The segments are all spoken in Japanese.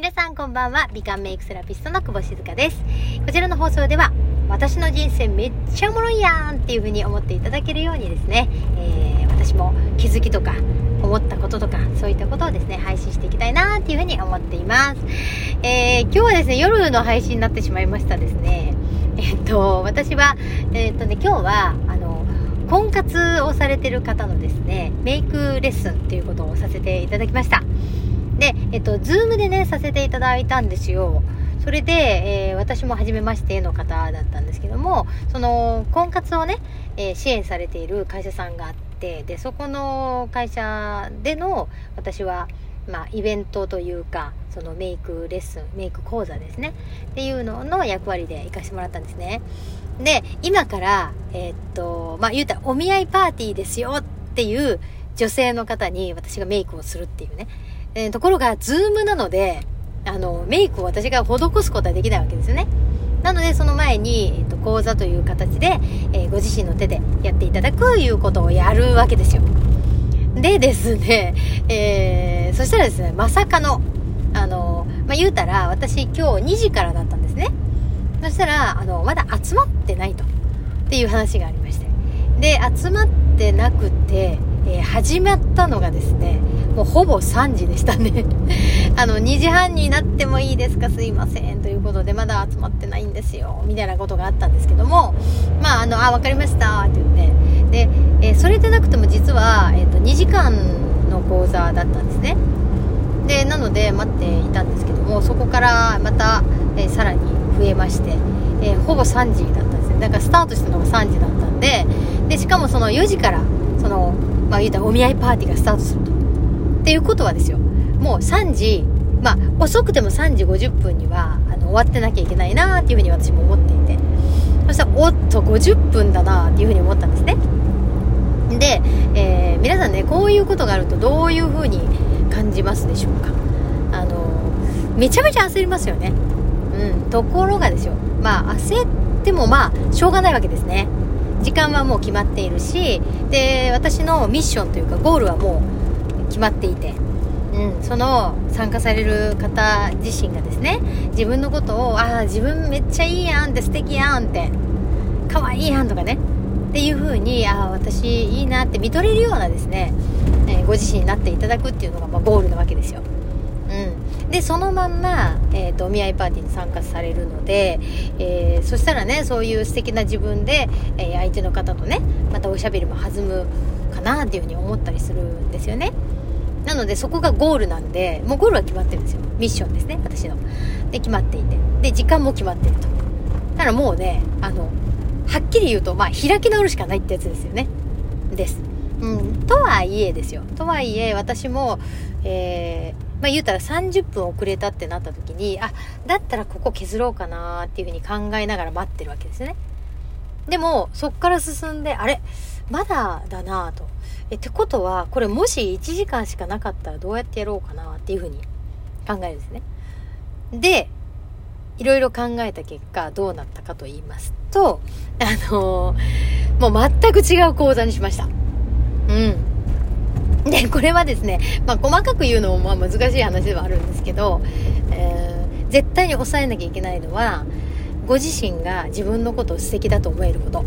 皆さんこんばんは。美顔メイクセラピストの久保静香です。こちらの放送では、私の人生めっちゃおもろいやんっていう風に思っていただけるようにですね、えー、私も気づきとか、思ったこととか、そういったことをですね、配信していきたいなっていう風に思っています。えー、今日はですね、夜の配信になってしまいましたですね。えっと、私は、えっとね、今日は、あの、婚活をされてる方のですね、メイクレッスンっていうことをさせていただきました。で、えっと、ズームでね、させていただいたんですよ。それで、えー、私も初めましての方だったんですけども、その、婚活をね、えー、支援されている会社さんがあって、で、そこの会社での、私は、まあ、イベントというか、そのメイクレッスン、メイク講座ですね。っていうのの役割で行かせてもらったんですね。で、今から、えー、っと、まあ、言うたらお見合いパーティーですよっていう女性の方に私がメイクをするっていうね。えー、ところが、ズームなので、あの、メイクを私が施すことはできないわけですよね。なので、その前に、えっ、と、講座という形で、えー、ご自身の手でやっていただくいうことをやるわけですよ。でですね、えー、そしたらですね、まさかの、あの、まあ、言うたら、私今日2時からだったんですね。そしたら、あの、まだ集まってないと。っていう話がありまして。で、集まってなくて、えー、始まったのがですね、もうほぼ3時でしたね。あの、2時半になってもいいですかすいません。ということで、まだ集まってないんですよ。みたいなことがあったんですけども、まあ、あの、あ、わかりました。って言って。で、えー、それでなくても実は、えっ、ー、と、2時間の講座だったんですね。で、なので待っていたんですけども、そこからまた、えさらに増えまして、えほぼ3時だったんですね。だからスタートしたのが3時だったんで、で、しかもその4時から、その、まあ言うたらお見合いパーティーがスタートすると。っていうことはですよ。もう3時、まあ遅くても3時50分にはあの終わってなきゃいけないなっていうふうに私も思っていて。そしたら、おっと50分だなっていうふうに思ったんですね。で、えー、皆さんね、こういうことがあるとどういうふうに感じますでしょうか。あの、めちゃめちゃ焦りますよね。うん。ところがですよ。まあ焦ってもまあしょうがないわけですね。時間はもう決まっているし、で、私のミッションというかゴールはもう決まっていて、うん、その参加される方自身がですね、自分のことを、ああ、自分めっちゃいいやんって素敵やんって、可愛いやんとかね、っていう風に、ああ、私いいなって見とれるようなですね、えー、ご自身になっていただくっていうのが、まあ、ゴールなわけですよ。うん。で、そのまんま、え、ー、と、お見合いパーティーに参加されるので、えー、そしたらね、そういう素敵な自分で、えー、相手の方とね、またおしゃべりも弾むかなっていうふうに思ったりするんですよね。なので、そこがゴールなんで、もうゴールは決まってるんですよ。ミッションですね、私の。で、決まっていて。で、時間も決まってると。だからもうね、あの、はっきり言うと、まあ、開き直るしかないってやつですよね。です。うん。とはいえですよ。とはいえ、私も、え、まあ言うたら30分遅れたってなった時に、あ、だったらここ削ろうかなっていうふうに考えながら待ってるわけですね。でも、そっから進んで、あれまだだなと。え、ってことは、これもし1時間しかなかったらどうやってやろうかなっていうふうに考えるんですね。で、いろいろ考えた結果、どうなったかと言いますと、あのー、もう全く違う講座にしました。うん。で、これはですね、まあ、細かく言うのもまあ難しい話ではあるんですけど、えー、絶対に抑えなきゃいけないのは、ご自身が自分のことを素敵だと思えること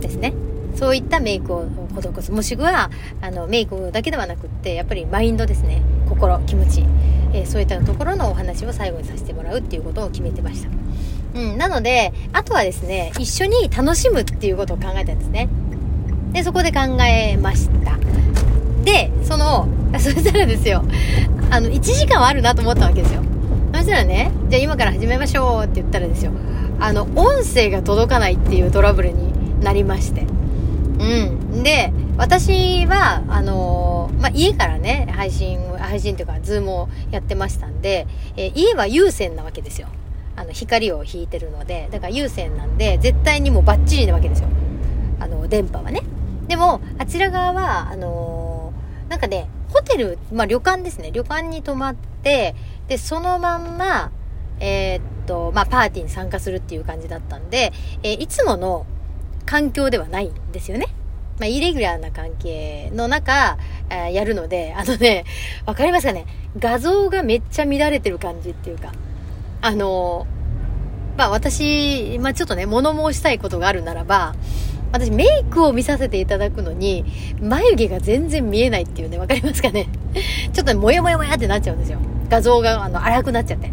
ですね。そういったメイクを施す。もしくは、あの、メイクだけではなくって、やっぱりマインドですね。心、気持ち。えー、そういったところのお話を最後にさせてもらうっていうことを決めてました。うん。なので、あとはですね、一緒に楽しむっていうことを考えたんですね。で、そこで考えました。で、その、そしたらですよ、あの、1時間はあるなと思ったわけですよ。そしたらね、じゃあ今から始めましょうって言ったらですよ、あの、音声が届かないっていうトラブルになりまして。うん。で、私は、あのー、まあ、家からね、配信、配信というか、ズームをやってましたんで、えー、家は有線なわけですよ。あの、光を引いてるので、だから有線なんで、絶対にもうバッチリなわけですよ。あの、電波はね。でも、あちら側は、あのー、なんかね、ホテル、まあ、旅館ですね。旅館に泊まって、で、そのまんま、えー、っと、まあ、パーティーに参加するっていう感じだったんで、えー、いつもの環境ではないんですよね。まあ、イレギュラーな関係の中、えやるので、あのね、わかりますかね画像がめっちゃ乱れてる感じっていうか、あのまあ私、まあちょっとね、物申したいことがあるならば、私メイクを見させていただくのに、眉毛が全然見えないっていうね、わかりますかね？ちょっとね、もやもやもやってなっちゃうんですよ。画像が、あの、荒くなっちゃって。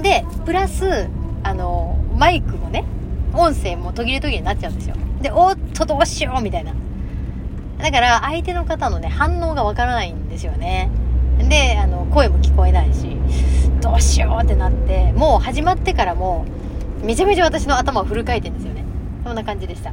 で、プラス、あの、マイクもね、音声も途切れ途切れになっちゃうんですよ。で、おっとどうしようみたいな。だから相手の方のね、反応がわからないんですよね。で、あの、声も聞こえないし、どうしようってなって、もう始まってからも、めちゃめちゃ私の頭をフル回転ですよね。そんな感じでした。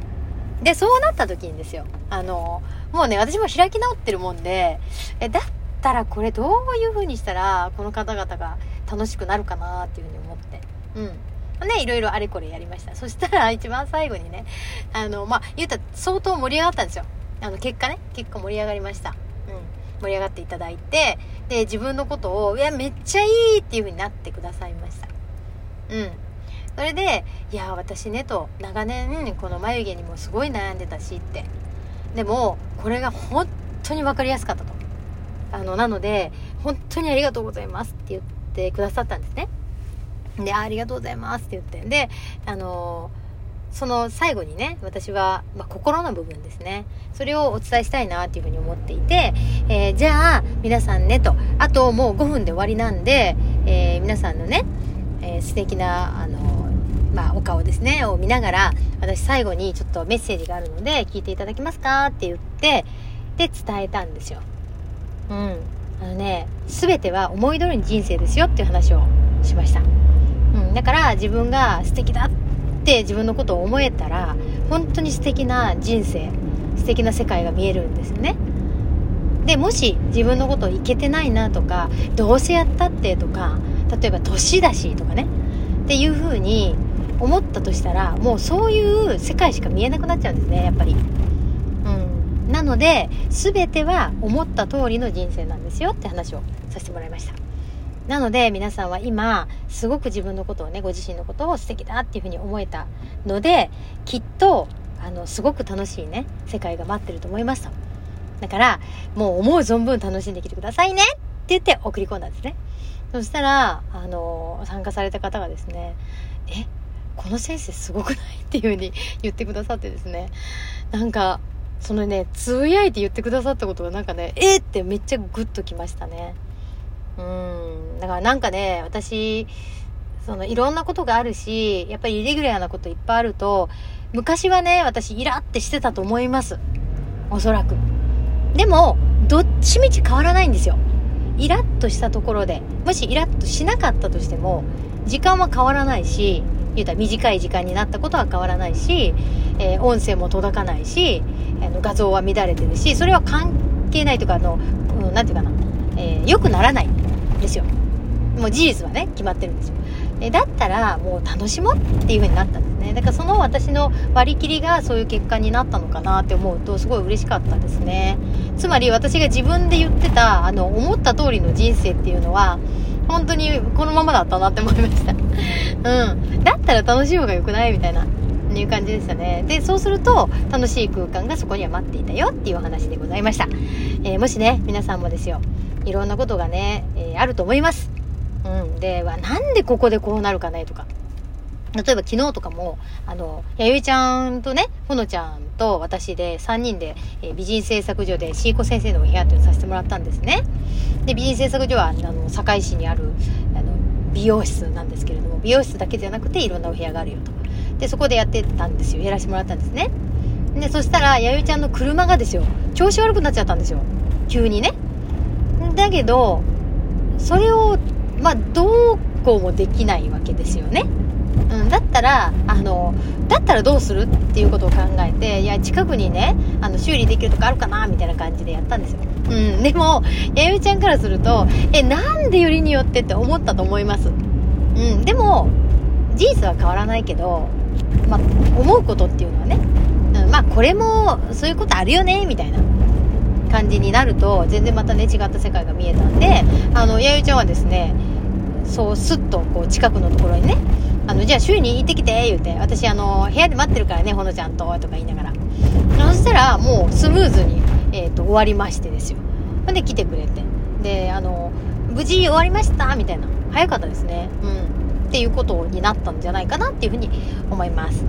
で、そうなった時にですよ、あの、もうね、私も開き直ってるもんで、え、だったらこれどういう風にしたら、この方々が楽しくなるかなっていう風に思って。うん。ね、いろいろあれこれやりました。そしたら一番最後にね、あの、まあ、言ったら相当盛り上がったんですよ。あの、結果ね、結果盛り上がりました。うん。盛り上がっていただいて、で、自分のことを、いや、めっちゃいいっていう風になってくださいました。うん。それで、いや、私ね、と、長年、この眉毛にもすごい悩んでたしって。でも、これが本当に分かりやすかったと。あの、なので、本当にありがとうございますって言ってくださったんですね。で、ありがとうございますって言って。で、あのその最後にね、私は、まあ、心の部分ですね。それをお伝えしたいなっていうふうに思っていて、えー、じゃあ、皆さんねと、あともう5分で終わりなんで、えー、皆さんのね、えー、素敵な、あのまあ、お顔ですね、を見ながら、私最後にちょっとメッセージがあるので、聞いていただけますかって言って、で、伝えたんですよ。うん。あのね、すべては思い通りに人生ですよっていう話をしました。うん、だから自分が素敵だって自分のことを思えたら本当に素敵な人生素敵な世界が見えるんですよねでもし自分のことをいけてないなとかどうせやったってとか例えば年だしとかねっていう風に思ったとしたらもうそういう世界しか見えなくなっちゃうんですねやっぱり。うん。なので全ては思った通りの人生なんですよって話をさせてもらいました。なので皆さんは今すごく自分のことをねご自身のことを素敵だっていうふうに思えたのできっとあのすごく楽しいね世界が待ってると思いますと。だからもう思う存分楽しんできてくださいねって言って送り込んだんですね。そしたらあの参加された方がですねえ？この先生すごくない？っていうふうに言ってくださってですね。なんかそのねつぶやいて言ってくださったことがなんかねえー、ってめっちゃグッときましたね。うん。だからなんかね私そのいろんなことがあるしやっぱりイレギュラーなこといっぱいあると昔はね私イラってしてたと思います。おそらく。でもどっちみち変わらないんですよ。イラッとしたところで。もしイラッとしなかったとしても時間は変わらないし言うたら短い時間になったことは変わらないし、えー、音声も届かないし、あの画像は乱れてるしそれは関係ないとかあの何、て言うかな、えー、良くならないんですよ。もう事実はね決まってるんですよ。えだったらもう楽しもうっていう風になったんですね。だからその私の割り切りがそういう結果になったのかなって思うとすごい嬉しかったですね。つまり私が自分で言ってたあの思った通りの人生っていうのは本当にこのままだったなって思いました。うんだったら楽しい方が良くないみたいないう感じでしたねでそうすると楽しい空間がそこには待っていたよっていうお話でございました、えー、もしね皆さんもですよいろんなことがね、えー、あると思います。うん。で、は、なんでここでこうなるかねとか。例えば昨日とかも、あの、やゆいちゃんとね、ほのちゃんと私で3人で、えー、美人製作所でシーコ先生のお部屋っていうのをさせてもらったんですね。で、美人製作所は、あの、堺市にある、あの、美容室なんですけれども、美容室だけじゃなくていろんなお部屋があるよと。で、そこでやってたんですよ。やらせてもらったんですね。で、そしたら、弥生ちゃんの車がですよ、調子悪くなっちゃったんですよ。急にね。だけど、それを、まあ、どうこうもできないわけですよね。うん、だったら、あの、だったらどうするっていうことを考えて、いや、近くにね、あの、修理できるとかあるかなみたいな感じでやったんですよ。うん、でも、やゆみちゃんからすると、え、なんでよりによってって思ったと思います。うん、でも、事実は変わらないけど、まあ、思うことっていうのはね、うん、まあ、これも、そういうことあるよね、みたいな。感じになると全然またね違った世界が見えたんであの弥生ちゃんはですねそうスッとこう近くのところにねあのじゃあ週に行ってきて言うて私あの部屋で待ってるからねほのちゃんととか言いながら。そしたらもうスムーズに、えーと、終わりましてですよ。ほんで来てくれて。であの無事終わりましたみたいな。早かったですね。うん。っていうことになったんじゃないかなっていうふうに思います。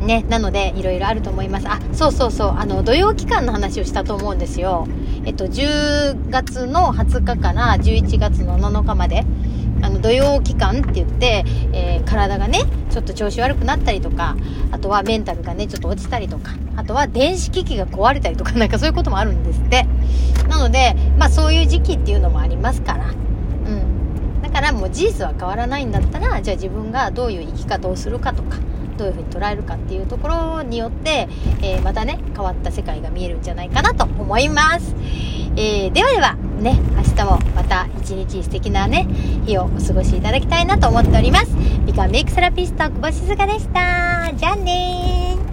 ね、なのでいろいろあると思います。あ、そうそうそう、あの、土曜期間の話をしたと思うんですよ。えっと、10月の20日から11月の7日まで、の、土曜期間って言って、えー、体がね、ちょっと調子悪くなったりとか、あとはメンタルがね、ちょっと落ちたりとか、あとは電子機器が壊れたりとか、なんかそういうこともあるんですって。なので、まあそういう時期っていうのもありますから、うん。だからもう事実は変わらないんだったら、じゃあ自分がどういう生き方をするかとか、どういうふうに捉えるかっていうところによって、えー、またね変わった世界が見えるんじゃないかなと思います、えー、ではではね明日もまた一日素敵なね日をお過ごしいただきたいなと思っております。美顔メイクセラピスト久保静香でした。じゃあねー。